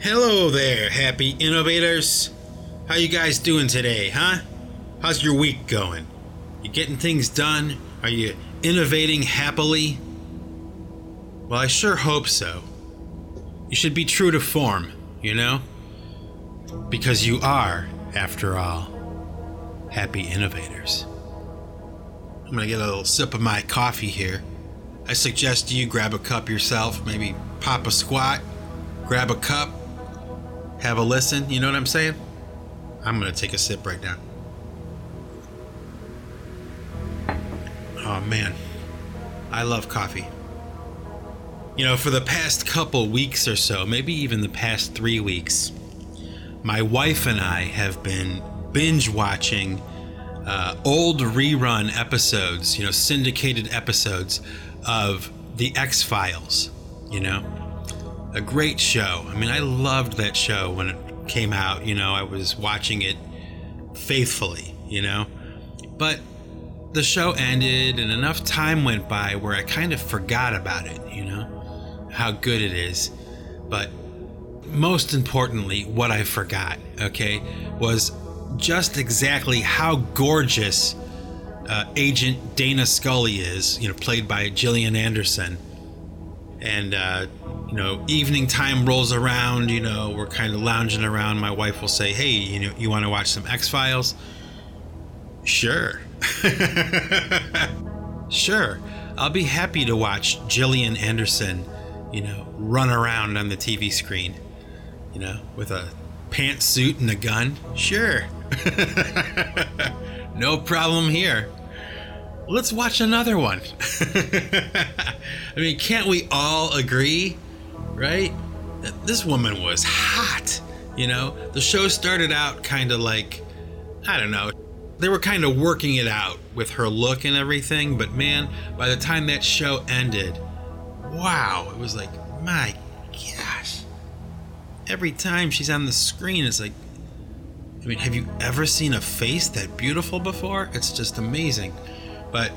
Hello there, happy innovators. How you guys doing today, huh? How's your week going? You getting things done? Are you innovating happily? Well, I sure hope so. You should be true to form, you know? Because you are, after all, happy innovators. I'm gonna get a little sip of my coffee here. I suggest you grab a cup yourself, maybe pop a squat, grab a cup, have a listen. You know what I'm saying? I'm gonna take a sip right now. Oh man, I love coffee. You know, for the past couple weeks or so, maybe even the past three weeks, my wife and I have been binge watching uh, old rerun episodes, you know, syndicated episodes of The X Files, you know? A great show. I mean, I loved that show when it came out, you know, I was watching it faithfully, you know? But the show ended and enough time went by where I kind of forgot about it, you know? How good it is. But most importantly, what I forgot, okay, was just exactly how gorgeous uh, Agent Dana Scully is, you know, played by Gillian Anderson. And, uh, you know, evening time rolls around, you know, we're kind of lounging around. My wife will say, Hey, you know, you want to watch some X Files? Sure. sure. I'll be happy to watch Gillian Anderson, you know, run around on the TV screen, you know, with a pantsuit and a gun. Sure. no problem here. Let's watch another one. I mean, can't we all agree, right? This woman was hot. You know, the show started out kind of like, I don't know, they were kind of working it out with her look and everything, but man, by the time that show ended, wow, it was like, my gosh. Every time she's on the screen, it's like, I mean, have you ever seen a face that beautiful before? It's just amazing. But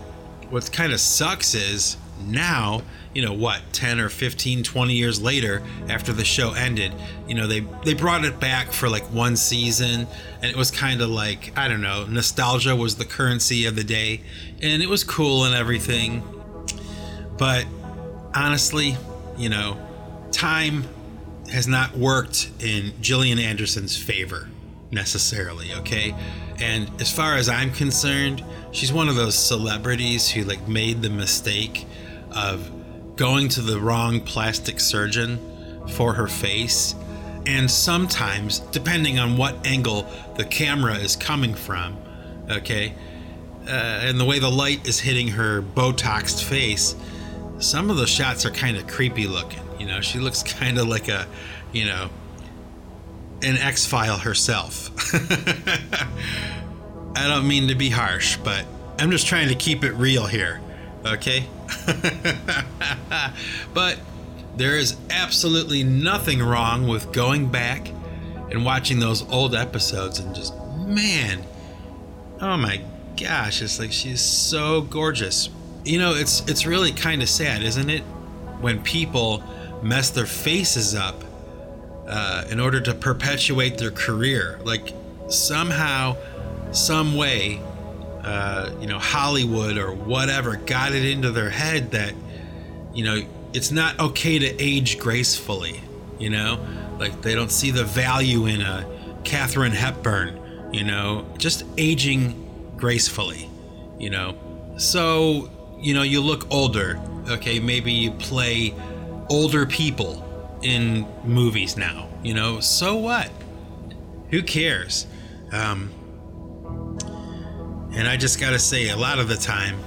what kind of sucks is now, you know, what, 10 or 15, 20 years later after the show ended, you know, they they brought it back for like one season and it was kind of like, I don't know, nostalgia was the currency of the day and it was cool and everything. But honestly, you know, time has not worked in Gillian Anderson's favor necessarily, okay? And as far as I'm concerned, she's one of those celebrities who like made the mistake of going to the wrong plastic surgeon for her face. And sometimes, depending on what angle the camera is coming from, okay, uh, and the way the light is hitting her Botoxed face, some of the shots are kind of creepy looking. You know, she looks kind of like a, you know, an X file herself. I don't mean to be harsh, but I'm just trying to keep it real here, okay? but there is absolutely nothing wrong with going back and watching those old episodes and just, man, oh my gosh, it's like she's so gorgeous. You know, it's it's really kind of sad, isn't it? When people mess their faces up uh, in order to perpetuate their career. Like somehow, some way, uh, you know, Hollywood or whatever got it into their head that, you know, it's not okay to age gracefully. You know, like they don't see the value in a Katharine Hepburn. You know, just aging gracefully. You know, so you know you look older. Okay, maybe you play older people in movies now. You know, so what? Who cares? Um, and I just gotta say, a lot of the time,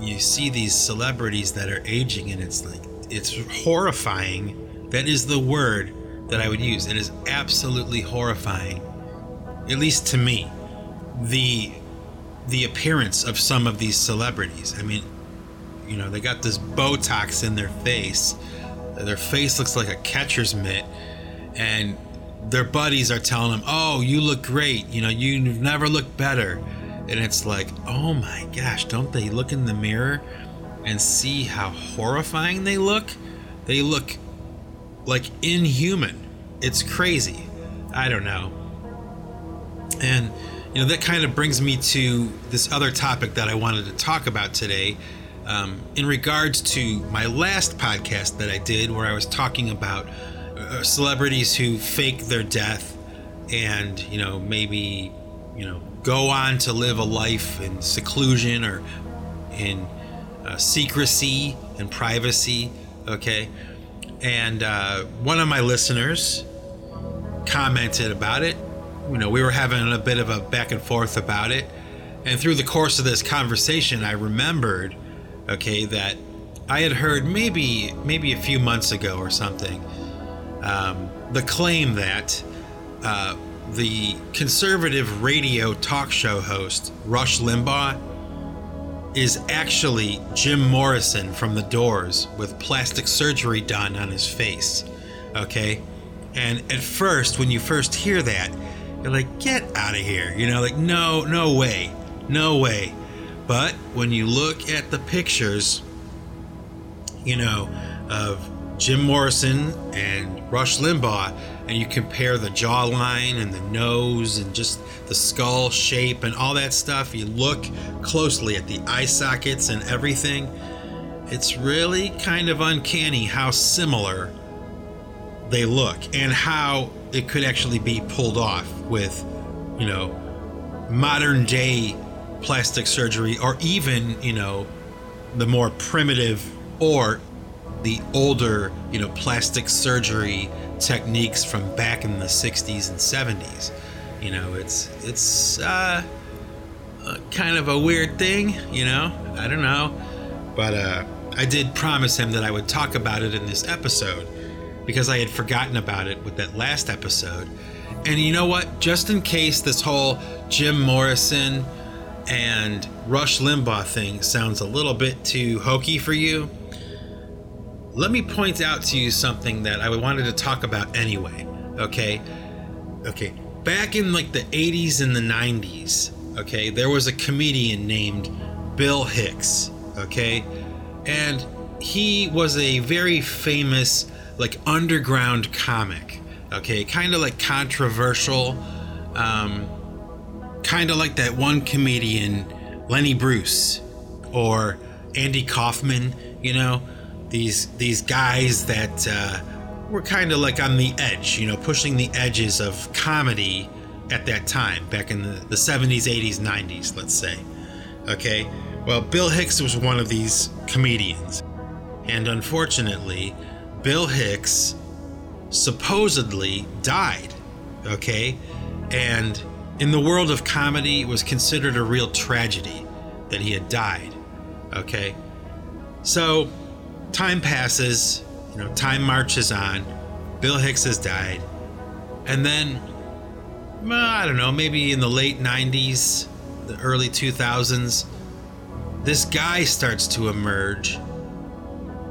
you see these celebrities that are aging, and it's like, it's horrifying. That is the word that I would use. It is absolutely horrifying, at least to me. The the appearance of some of these celebrities. I mean, you know, they got this Botox in their face their face looks like a catcher's mitt, and their buddies are telling them, "Oh, you look great. You know, you've never looked better." And it's like, "Oh my gosh, don't they look in the mirror and see how horrifying they look? They look like inhuman. it's crazy. I don't know. And you know that kind of brings me to this other topic that I wanted to talk about today. Um, in regards to my last podcast that I did, where I was talking about uh, celebrities who fake their death and you know maybe you know go on to live a life in seclusion or in uh, secrecy and privacy okay? And uh, one of my listeners commented about it. You know we were having a bit of a back and forth about it. And through the course of this conversation i remembered okay that i had heard maybe maybe a few months ago or something um, the claim that uh, the conservative radio talk show host Rush Limbaugh is actually Jim Morrison from The Doors with plastic surgery done on his face. Okay? And at first, when you first hear that, you're like, get out of here. You know, like, no, no way. No way. But when you look at the pictures, you know, of Jim Morrison and Rush Limbaugh, and you compare the jawline and the nose and just the skull shape and all that stuff, you look closely at the eye sockets and everything, it's really kind of uncanny how similar they look and how it could actually be pulled off with, you know, modern day plastic surgery or even, you know, the more primitive or the older, you know, plastic surgery techniques from back in the 60s and 70s. You know, it's it's uh, uh, kind of a weird thing, you know. I don't know, but uh, I did promise him that I would talk about it in this episode because I had forgotten about it with that last episode. And you know what? Just in case this whole Jim Morrison and Rush Limbaugh thing sounds a little bit too hokey for you, let me point out to you something that I wanted to talk about anyway. Okay. Okay. Back in like the 80s and the 90s, okay, there was a comedian named Bill Hicks. Okay. And he was a very famous, like, underground comic. Okay. Kind of like controversial. Um, kind of like that one comedian, Lenny Bruce, or Andy Kaufman, you know these these guys that uh, were kind of like on the edge, you know, pushing the edges of comedy at that time, back in the, the 70s, 80s, 90s, let's say. Okay, well, Bill Hicks was one of these comedians. And unfortunately, Bill Hicks supposedly died. Okay, and in the world of comedy, it was considered a real tragedy that he had died. Okay, so time passes, you know, time marches on. Bill Hicks has died. And then, well, I don't know, maybe in the late 90s, the early 2000s, this guy starts to emerge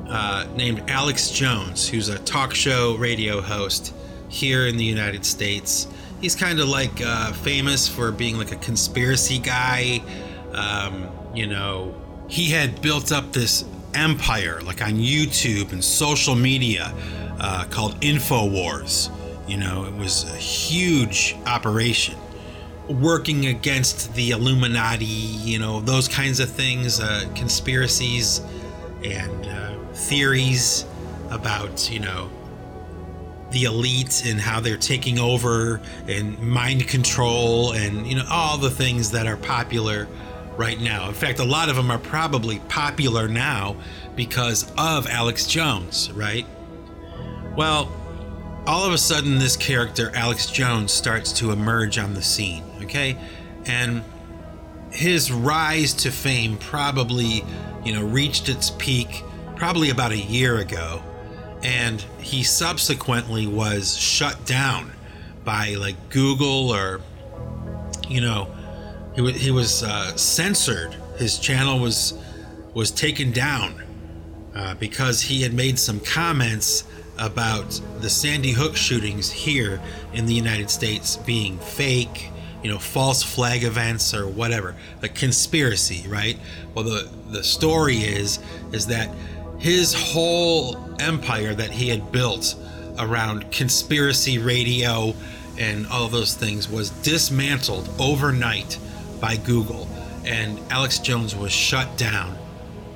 uh, named Alex Jones, who's a talk show radio host here in the United States. He's kind of like uh, famous for being like a conspiracy guy. Um, you know, he had built up this empire, like on YouTube and social media, uh, called InfoWars. You know, it was a huge operation working against the Illuminati, you know, those kinds of things, uh, conspiracies and uh, theories about, you know, the elite and how they're taking over and mind control and, you know, all the things that are popular right now. In fact, a lot of them are probably popular now because of Alex Jones, right? Well, all of a sudden, this character, Alex Jones, starts to emerge on the scene, okay? And his rise to fame probably, you know, reached its peak probably about a year ago. And he subsequently was shut down by like Google or, you know, he, w- he was uh, censored. His channel was was taken down uh, because he had made some comments about the Sandy Hook shootings here in the United States being fake, you know, false flag events or whatever, a conspiracy, right? Well, the the story is is that his whole empire that he had built around conspiracy radio and all those things was dismantled overnight by Google, and Alex Jones was shut down.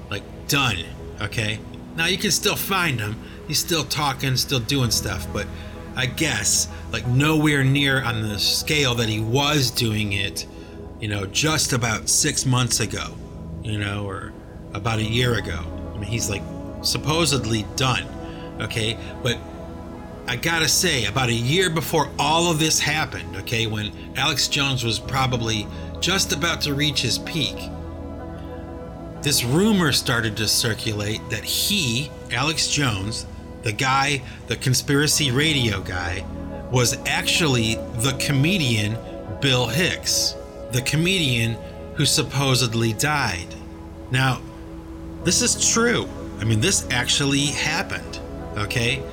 Like, done. Okay? Now you can still find him. He's still talking, still doing stuff, but I guess, like, nowhere near on the scale that he was doing it, you know, just about six months ago, you know, or about a year ago. I mean, he's like supposedly done. Okay? But I gotta say, about a year before all of this happened, okay, when Alex Jones was probably just about to reach his peak, this rumor started to circulate that he, Alex Jones, the guy, the conspiracy radio guy, was actually the comedian Bill Hicks, the comedian who supposedly died. Now, this is true. I mean, this actually happened, okay?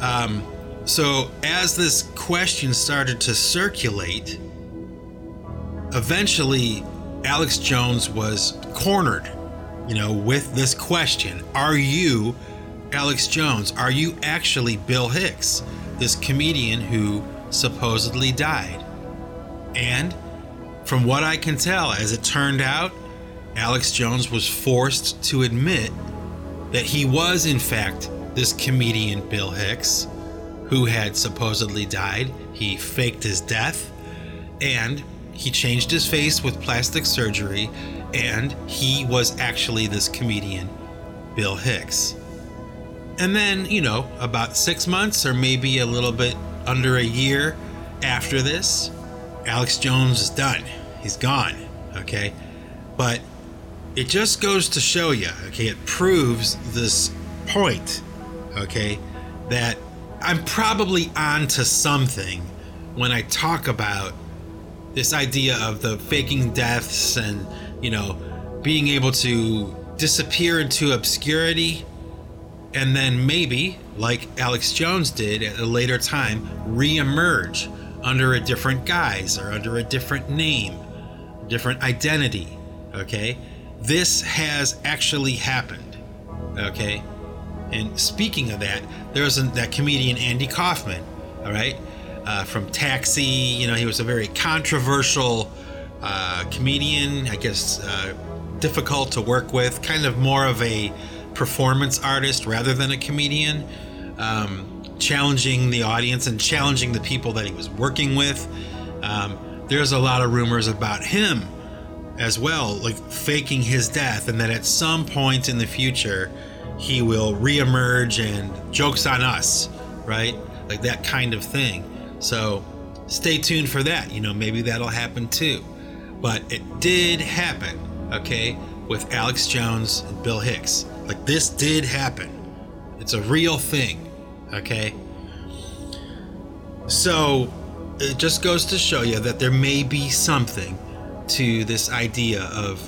Um, so, as this question started to circulate, eventually Alex Jones was cornered, you know, with this question Are you Alex Jones? Are you actually Bill Hicks, this comedian who supposedly died? And from what I can tell, as it turned out, Alex Jones was forced to admit that he was, in fact, this comedian Bill Hicks, who had supposedly died. He faked his death and he changed his face with plastic surgery, and he was actually this comedian, Bill Hicks. And then, you know, about six months or maybe a little bit under a year after this, Alex Jones is done. He's gone. Okay. But it just goes to show you, okay, it proves this point okay, that I'm probably on to something when I talk about this idea of the faking deaths and, you know, being able to disappear into obscurity and then maybe, like Alex Jones did at a later time, re-emerge under a different guise or under a different name, different identity. Okay? This has actually happened. Okay? And speaking of that, there's that comedian Andy Kaufman, all right, uh, from Taxi. You know, he was a very controversial uh, comedian. I guess uh, difficult to work with, kind of more of a performance artist rather than a comedian. Um, challenging the audience and challenging the people that he was working with. Um, there's a lot of rumors about him as well, like faking his death, and that at some point in the future, he will reemerge and jokes on us, right? Like that kind of thing. So stay tuned for that. You know, maybe that'll happen too. But it did happen, okay, with Alex Jones and Bill Hicks. Like this did happen. It's a real thing, okay? So it just goes to show you that there may be something to this idea of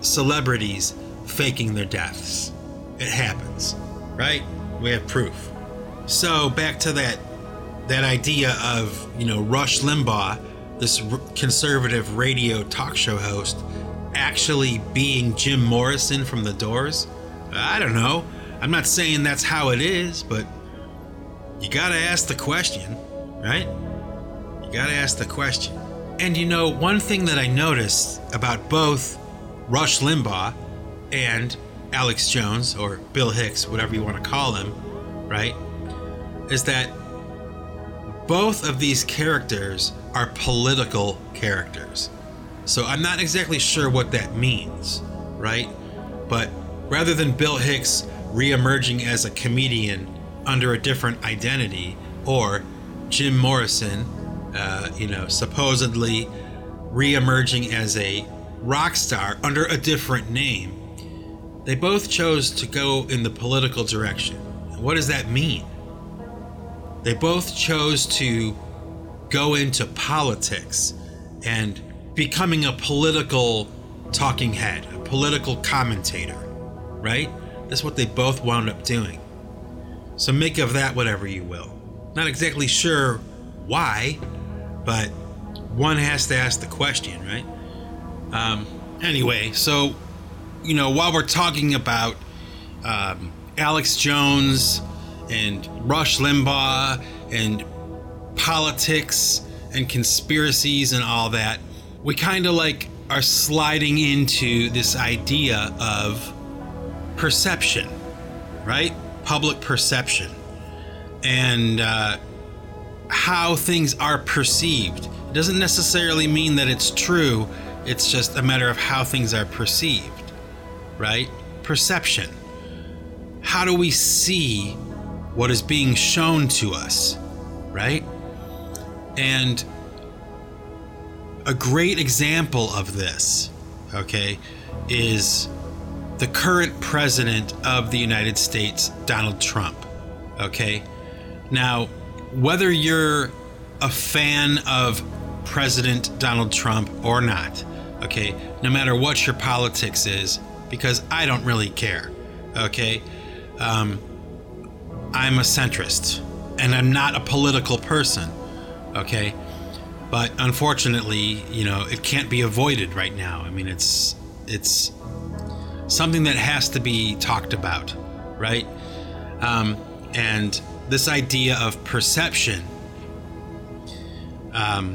celebrities faking their deaths it happens, right? We have proof. So back to that that idea of you know Rush Limbaugh, this r- conservative radio talk show host, actually being Jim Morrison from The Doors. I don't know. I'm not saying that's how it is, but you gotta ask the question, right? You gotta ask the question. And you know, one thing that I noticed about both Rush Limbaugh and Alex Jones or Bill Hicks, whatever you want to call him, right? Is that both of these characters are political characters. So I'm not exactly sure what that means, right? But rather than Bill Hicks re-emerging as a comedian under a different identity, or Jim Morrison, uh, you know, supposedly re-emerging as a rock star under a different name, they both chose to go in the political direction. What does that mean? They both chose to go into politics and becoming a political talking head, a political commentator, right? That's what they both wound up doing. So make of that whatever you will. Not exactly sure why, but one has to ask the question, right? Um, anyway, so you know, while we're talking about um, Alex Jones and Rush Limbaugh and politics and conspiracies and all that, we kind of like are sliding into this idea of perception, right? Public perception. And uh, how things are perceived. It doesn't necessarily mean that it's true, it's just a matter of how things are perceived, right? Perception. How do we see what is being shown to us, right? And a great example of this, okay, is the current president of the United States, Donald Trump. Okay. Now, whether you're a fan of President Donald Trump or not, okay, no matter what your politics is, because I don't really care, okay, um, I'm a centrist and I'm not a political person, okay, but unfortunately, you know, it can't be avoided right now. I mean, it's it's something that has to be talked about, right? Um, and this idea of perception. Um,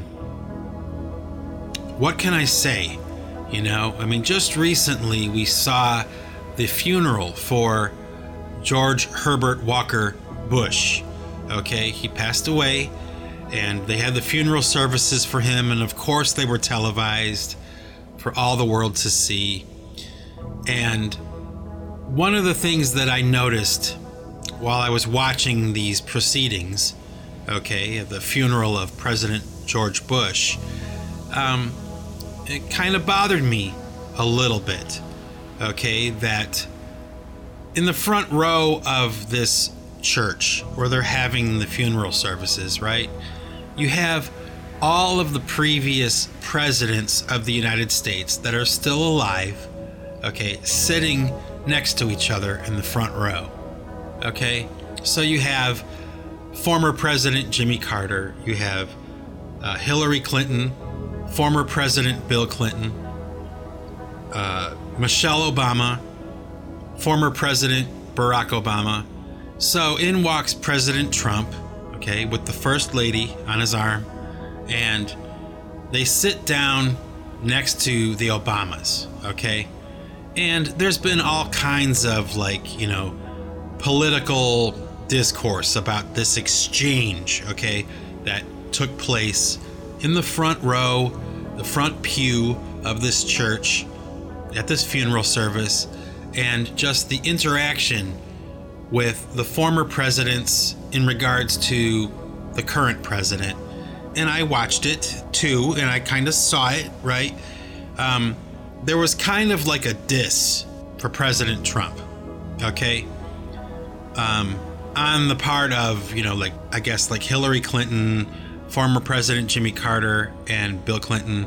what can I say? You know, I mean, just recently we saw the funeral for George Herbert Walker Bush. Okay, he passed away, and they had the funeral services for him, and of course, they were televised for all the world to see. And one of the things that I noticed while I was watching these proceedings, okay, the funeral of President George Bush, um, it kind of bothered me a little bit, okay, that in the front row of this church where they're having the funeral services, right, you have all of the previous presidents of the United States that are still alive, okay, sitting next to each other in the front row. Okay, so you have former President Jimmy Carter, you have uh, Hillary Clinton, former President Bill Clinton, uh, Michelle Obama, former President Barack Obama. So in walks President Trump, okay, with the First Lady on his arm, and they sit down next to the Obamas, okay? And there's been all kinds of like, you know, political discourse about this exchange, okay, that took place in the front row, the front pew of this church at this funeral service, and just the interaction with the former presidents in regards to the current president. And I watched it too, and I kind of saw it, right? Um, there was kind of like a diss for President Trump, okay? um, on the part of, you know, like, I guess, like Hillary Clinton, former President Jimmy Carter, and Bill Clinton,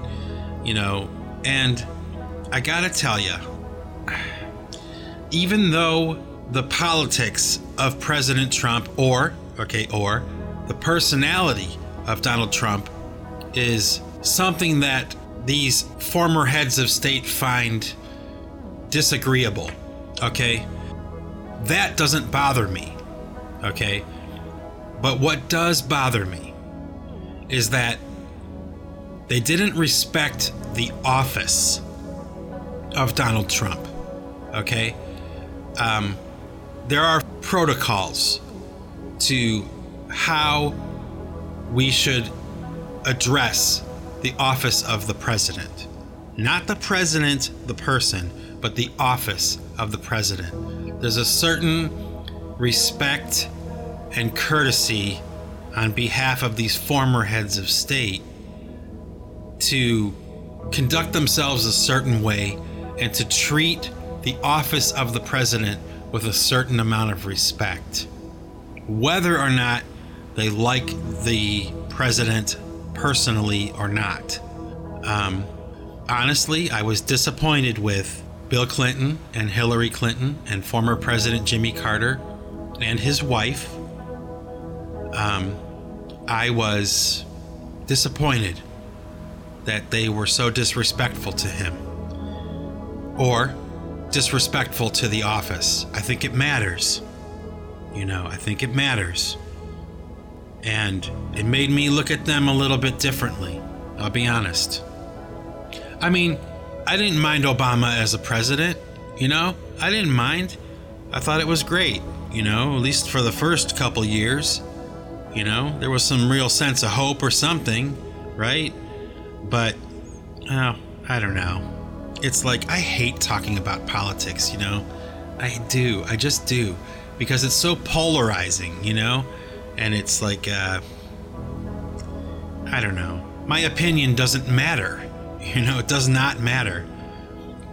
you know, and I gotta tell you, even though the politics of President Trump, or, okay, or the personality of Donald Trump is something that these former heads of state find disagreeable, okay? That doesn't bother me. Okay? But what does bother me is that they didn't respect the office of Donald Trump. Okay? Um, there are protocols to how we should address the office of the president. Not the president, the person, but the office of the president. There's a certain respect and courtesy on behalf of these former heads of state to conduct themselves a certain way and to treat the office of the president with a certain amount of respect. Whether or not they like the president personally or not. Um, honestly, I was disappointed with Bill Clinton and Hillary Clinton and former President Jimmy Carter and his wife. Um, I was disappointed that they were so disrespectful to him or disrespectful to the office. I think it matters. You know, I think it matters. And it made me look at them a little bit differently. I'll be honest. I mean, I didn't mind Obama as a president, you know? I didn't mind. I thought it was great, you know, at least for the first couple years. You know, there was some real sense of hope or something, right? But, oh, I don't know. It's like I hate talking about politics, you know? I do. I just do. Because it's so polarizing, you know? And it's like, uh, I don't know. My opinion doesn't matter. You know, it does not matter.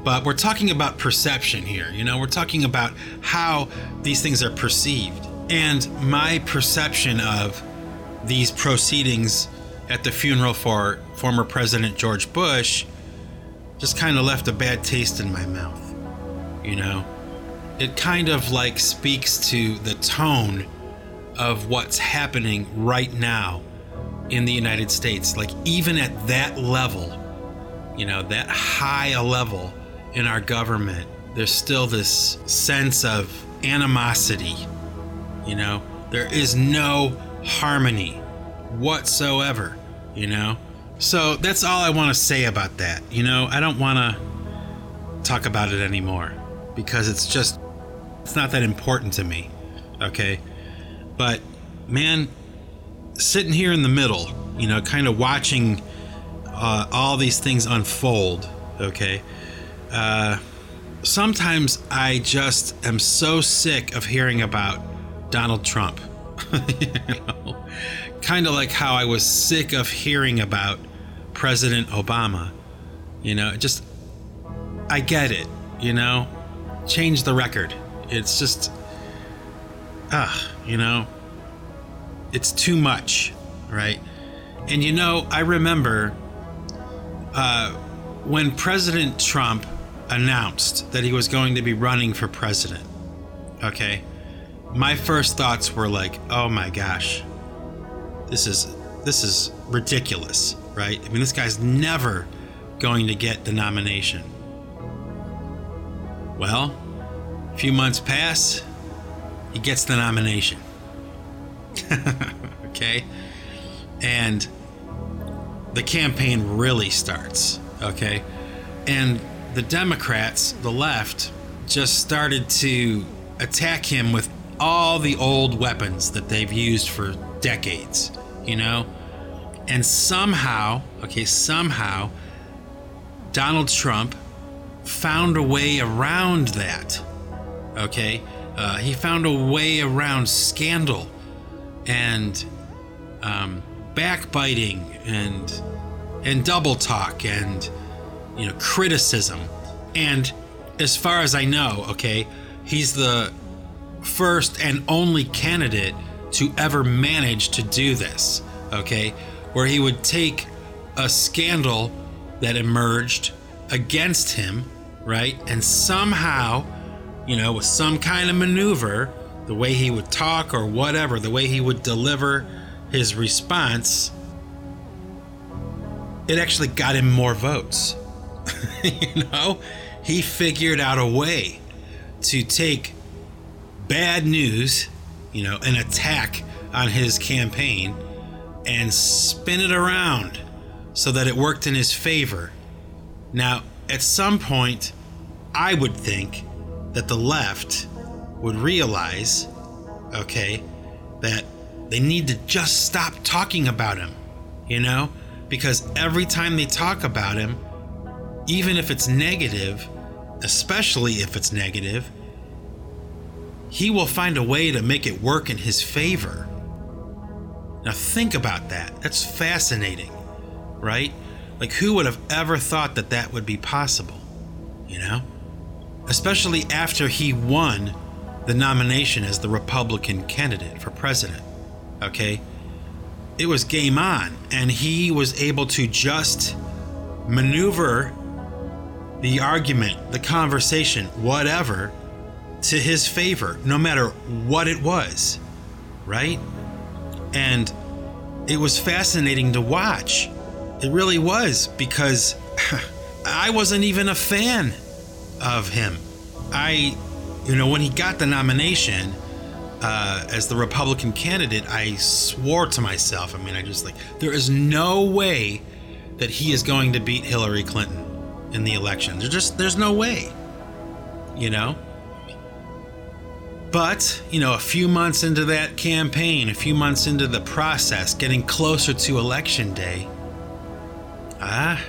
But we're talking about perception here, you know? We're talking about how these things are perceived. And my perception of these proceedings at the funeral for former President George Bush just kind of left a bad taste in my mouth. You know, it kind of like speaks to the tone of what's happening right now in the United States. Like, even at that level, you know, that high a level in our government, there's still this sense of animosity. You know, there is no harmony whatsoever, you know? So that's all I want to say about that. You know, I don't want to talk about it anymore because it's just, it's not that important to me. Okay. But man, sitting here in the middle, you know, kind of watching uh, all these things unfold, okay? Uh, sometimes I just am so sick of hearing about Donald Trump. you know, kind of like how I was sick of hearing about President Obama. You know, just I get it. You know, change the record. It's just ah, you know, it's too much, right? And you know, I remember uh, when President Trump announced that he was going to be running for president. Okay, my first thoughts were like, "Oh my gosh, this is this is ridiculous." Right? I mean, this guy's never going to get the nomination. Well, a few months pass, he gets the nomination. okay? And the campaign really starts, okay? And the Democrats, the left, just started to attack him with all the old weapons that they've used for decades, you know? And somehow, okay, somehow, Donald Trump found a way around that, okay? Uh, he found a way around scandal and um, backbiting and and double talk and you know criticism. And as far as I know, okay, he's the first and only candidate to ever manage to do this. Okay, where he would take a scandal that emerged against him, right, and somehow you know, with some kind of maneuver, the way he would talk or whatever, the way he would deliver his response, it actually got him more votes. you know, he figured out a way to take bad news, you know, an attack on his campaign and spin it around so that it worked in his favor. Now, at some point, I would think that the left would realize, okay, that they need to just stop talking about him, you know? Because every time they talk about him, even if it's negative, especially if it's negative, he will find a way to make it work in his favor. Now, think about that. That's fascinating, right? Like, who would have ever thought that that would be possible, you know? especially after he won the nomination as the Republican candidate for president. Okay? It was game on, and he was able to just maneuver the argument, the conversation, whatever, to his favor, no matter what it was. Right? And it was fascinating to watch. It really was, because I wasn't even a fan of him. I, you know, when he got the nomination, uh, as the Republican candidate, I swore to myself. I mean, I just like there is no way that he is going to beat Hillary Clinton in the election. There's just there's no way. You know. But, you know, a few months into that campaign, a few months into the process, getting closer to election day, ah,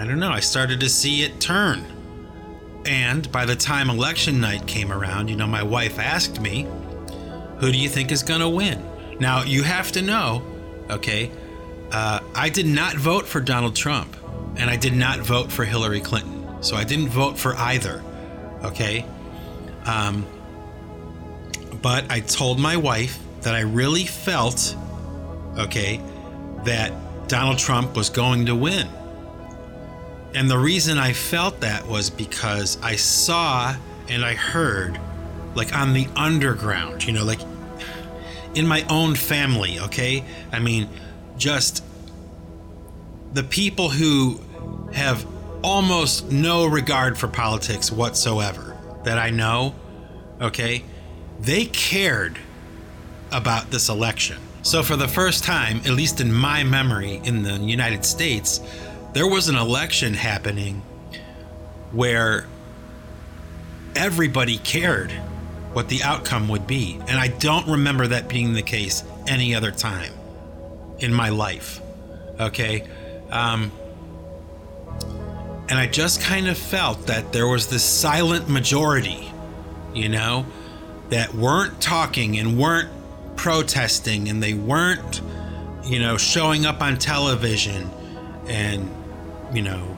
I don't know, I started to see it turn. And by the time election night came around, you know, my wife asked me, Who do you think is going to win? Now, you have to know, okay, uh, I did not vote for Donald Trump, and I did not vote for Hillary Clinton. So I didn't vote for either, okay? Um, but I told my wife that I really felt, okay, that Donald Trump was going to win. And the reason I felt that was because I saw and I heard, like on the underground, you know, like in my own family, okay? I mean, just the people who have almost no regard for politics whatsoever that I know, okay? They cared about this election. So, for the first time, at least in my memory in the United States, there was an election happening where everybody cared what the outcome would be. And I don't remember that being the case any other time in my life. Okay. Um, and I just kind of felt that there was this silent majority, you know, that weren't talking and weren't protesting and they weren't, you know, showing up on television and, you know,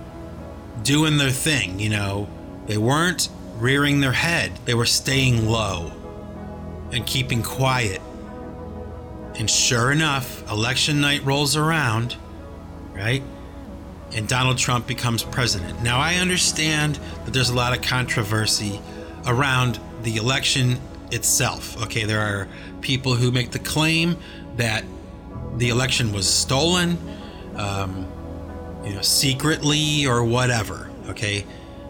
doing their thing, you know, they weren't rearing their head. They were staying low and keeping quiet. And sure enough, election night rolls around, right? And Donald Trump becomes president. Now, I understand that there's a lot of controversy around the election itself. Okay, there are people who make the claim that the election was stolen, um, you know, secretly or whatever. Okay,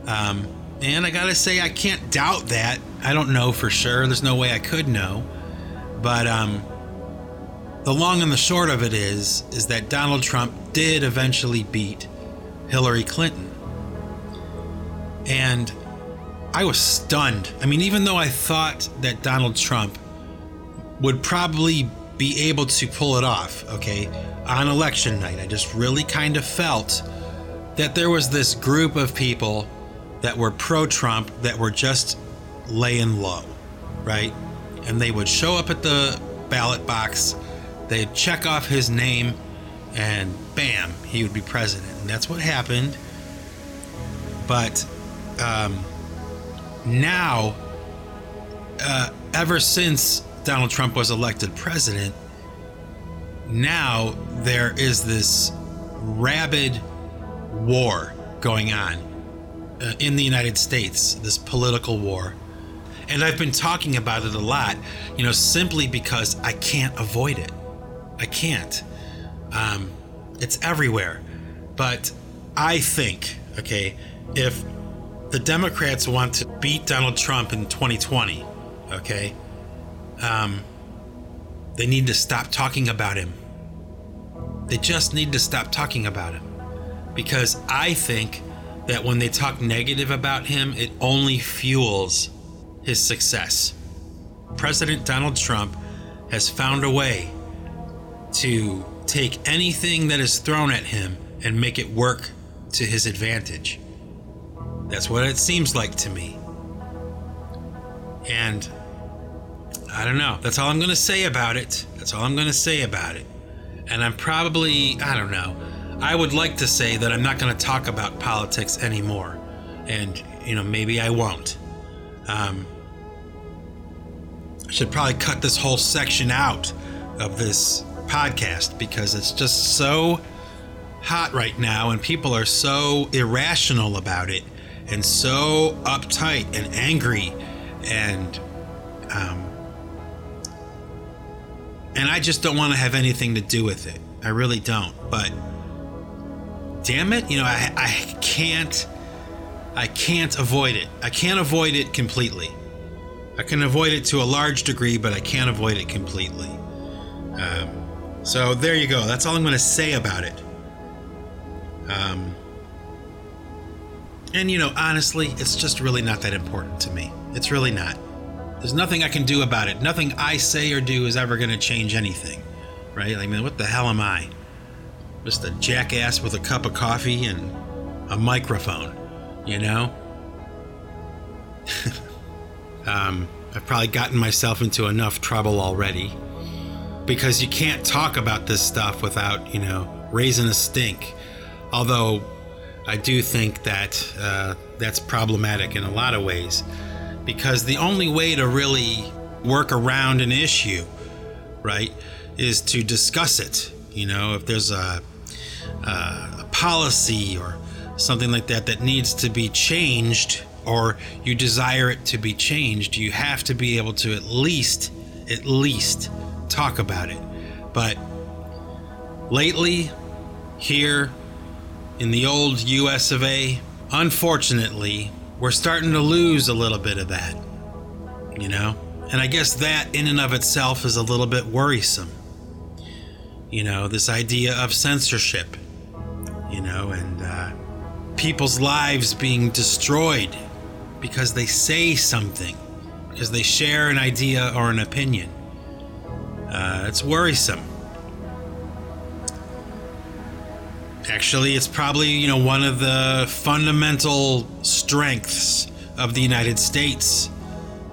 um, and I gotta say, I can't doubt that. I don't know for sure. There's no way I could know, but um, the long and the short of it is, is that Donald Trump did eventually beat Hillary Clinton, and I was stunned. I mean, even though I thought that Donald Trump would probably be able to pull it off, okay, on election night, I just really kind of felt that there was this group of people that were pro Trump that were just laying low, right? And they would show up at the ballot box, they'd check off his name, and bam, he would be president. And that's what happened. But, um, now, uh, ever since Donald Trump was elected president, now there is this rabid war going on uh, in the United States, this political war. And I've been talking about it a lot, you know, simply because I can't avoid it. I can't. Um, it's everywhere. But I think, okay, if the Democrats want to beat Donald Trump in 2020, okay? Um, they need to stop talking about him. They just need to stop talking about him. Because I think that when they talk negative about him, it only fuels his success. President Donald Trump has found a way to take anything that is thrown at him and make it work to his advantage. That's what it seems like to me. And I don't know. That's all I'm going to say about it. That's all I'm going to say about it. And I'm probably, I don't know. I would like to say that I'm not going to talk about politics anymore. And, you know, maybe I won't. Um, I should probably cut this whole section out of this podcast because it's just so hot right now and people are so irrational about it and so uptight and angry and um, and I just don't want to have anything to do with it. I really don't. But damn it, you know, I, I can't I can't avoid it. I can't avoid it completely. I can avoid it to a large degree, but I can't avoid it completely. Um, so there you go. That's all I'm going to say about it. Um, and you know, honestly, it's just really not that important to me. It's really not. There's nothing I can do about it. Nothing I say or do is ever going to change anything, right? I mean, what the hell am I? Just a jackass with a cup of coffee and a microphone, you know? um, I've probably gotten myself into enough trouble already because you can't talk about this stuff without, you know, raising a stink. Although I do think that uh, that's problematic in a lot of ways because the only way to really work around an issue, right, is to discuss it. You know, if there's a, a, a policy or something like that that needs to be changed or you desire it to be changed, you have to be able to at least, at least talk about it. But lately, here in the old US of A, unfortunately, we're starting to lose a little bit of that. You know? And I guess that in and of itself is a little bit worrisome. You know, this idea of censorship, you know, and uh, people's lives being destroyed because they say something, because they share an idea or an opinion. Uh, it's worrisome. Actually, it's probably, you know, one of the fundamental strengths of the United States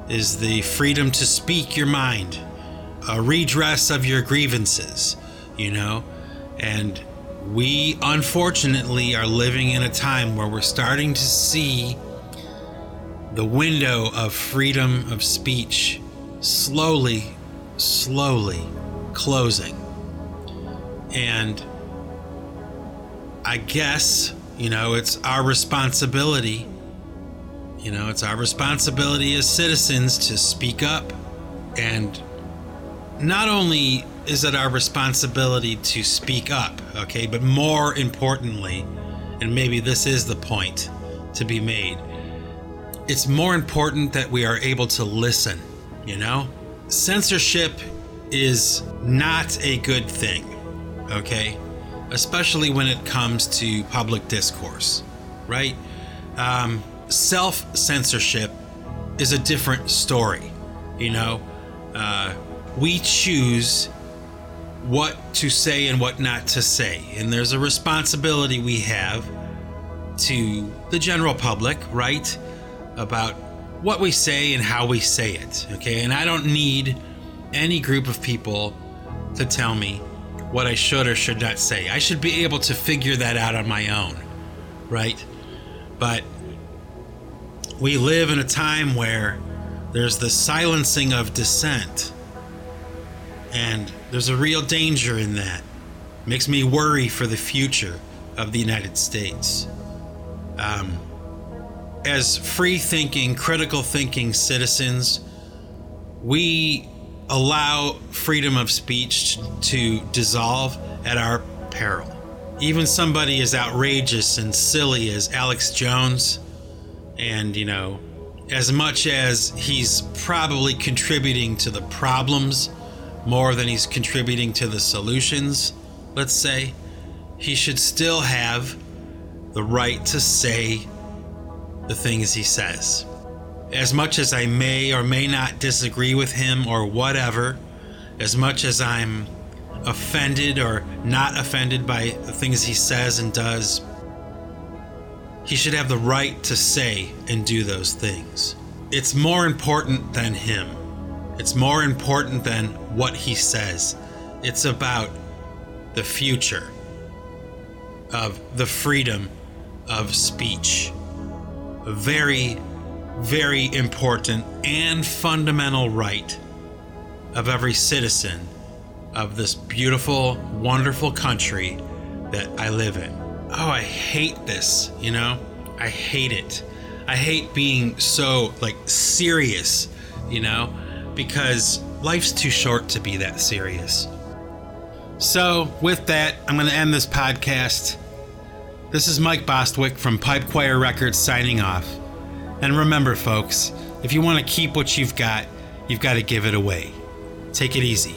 is the freedom to speak your mind, a redress of your grievances, you know? And we unfortunately are living in a time where we're starting to see the window of freedom of speech slowly, slowly closing. And I guess, you know, it's our responsibility. You know, it's our responsibility as citizens to speak up. And not only is it our responsibility to speak up, okay, but more importantly, and maybe this is the point to be made, it's more important that we are able to listen, you know? Censorship is not a good thing, okay? Especially when it comes to public discourse, right? Um, Self censorship is a different story. You know, uh, we choose what to say and what not to say, and there's a responsibility we have to the general public, right? About what we say and how we say it, okay? And I don't need any group of people to tell me what I should or should not say. I should be able to figure that out on my own, right? But we live in a time where there's the silencing of dissent, and there's a real danger in that. makes me worry for the future of the United States. Um, as free thinking, critical thinking citizens, we allow freedom of speech to dissolve at our peril. Even somebody as outrageous and silly as Alex Jones, and you know, as much as he's probably contributing to the problems more than he's contributing to the solutions, let's say, he should still have the right to say the things he says as much as I may or may not disagree with him or whatever, as much as I'm offended or not offended by the things he says and does, he should have the right to say and do those things. It's more important than him. It's more important than what he says. It's about the future of the freedom of speech. A very very important and fundamental right of every citizen of this beautiful, wonderful country that I live in. Oh, I hate this, you know? I hate it. I hate being so like serious, you know, because life's too short to be that serious. So, with that, I'm going to end this podcast. This is Mike Bostwick from Pipe Choir Records signing off. And remember, folks, If you want to keep what you've got, you've got to give it away. Take it easy.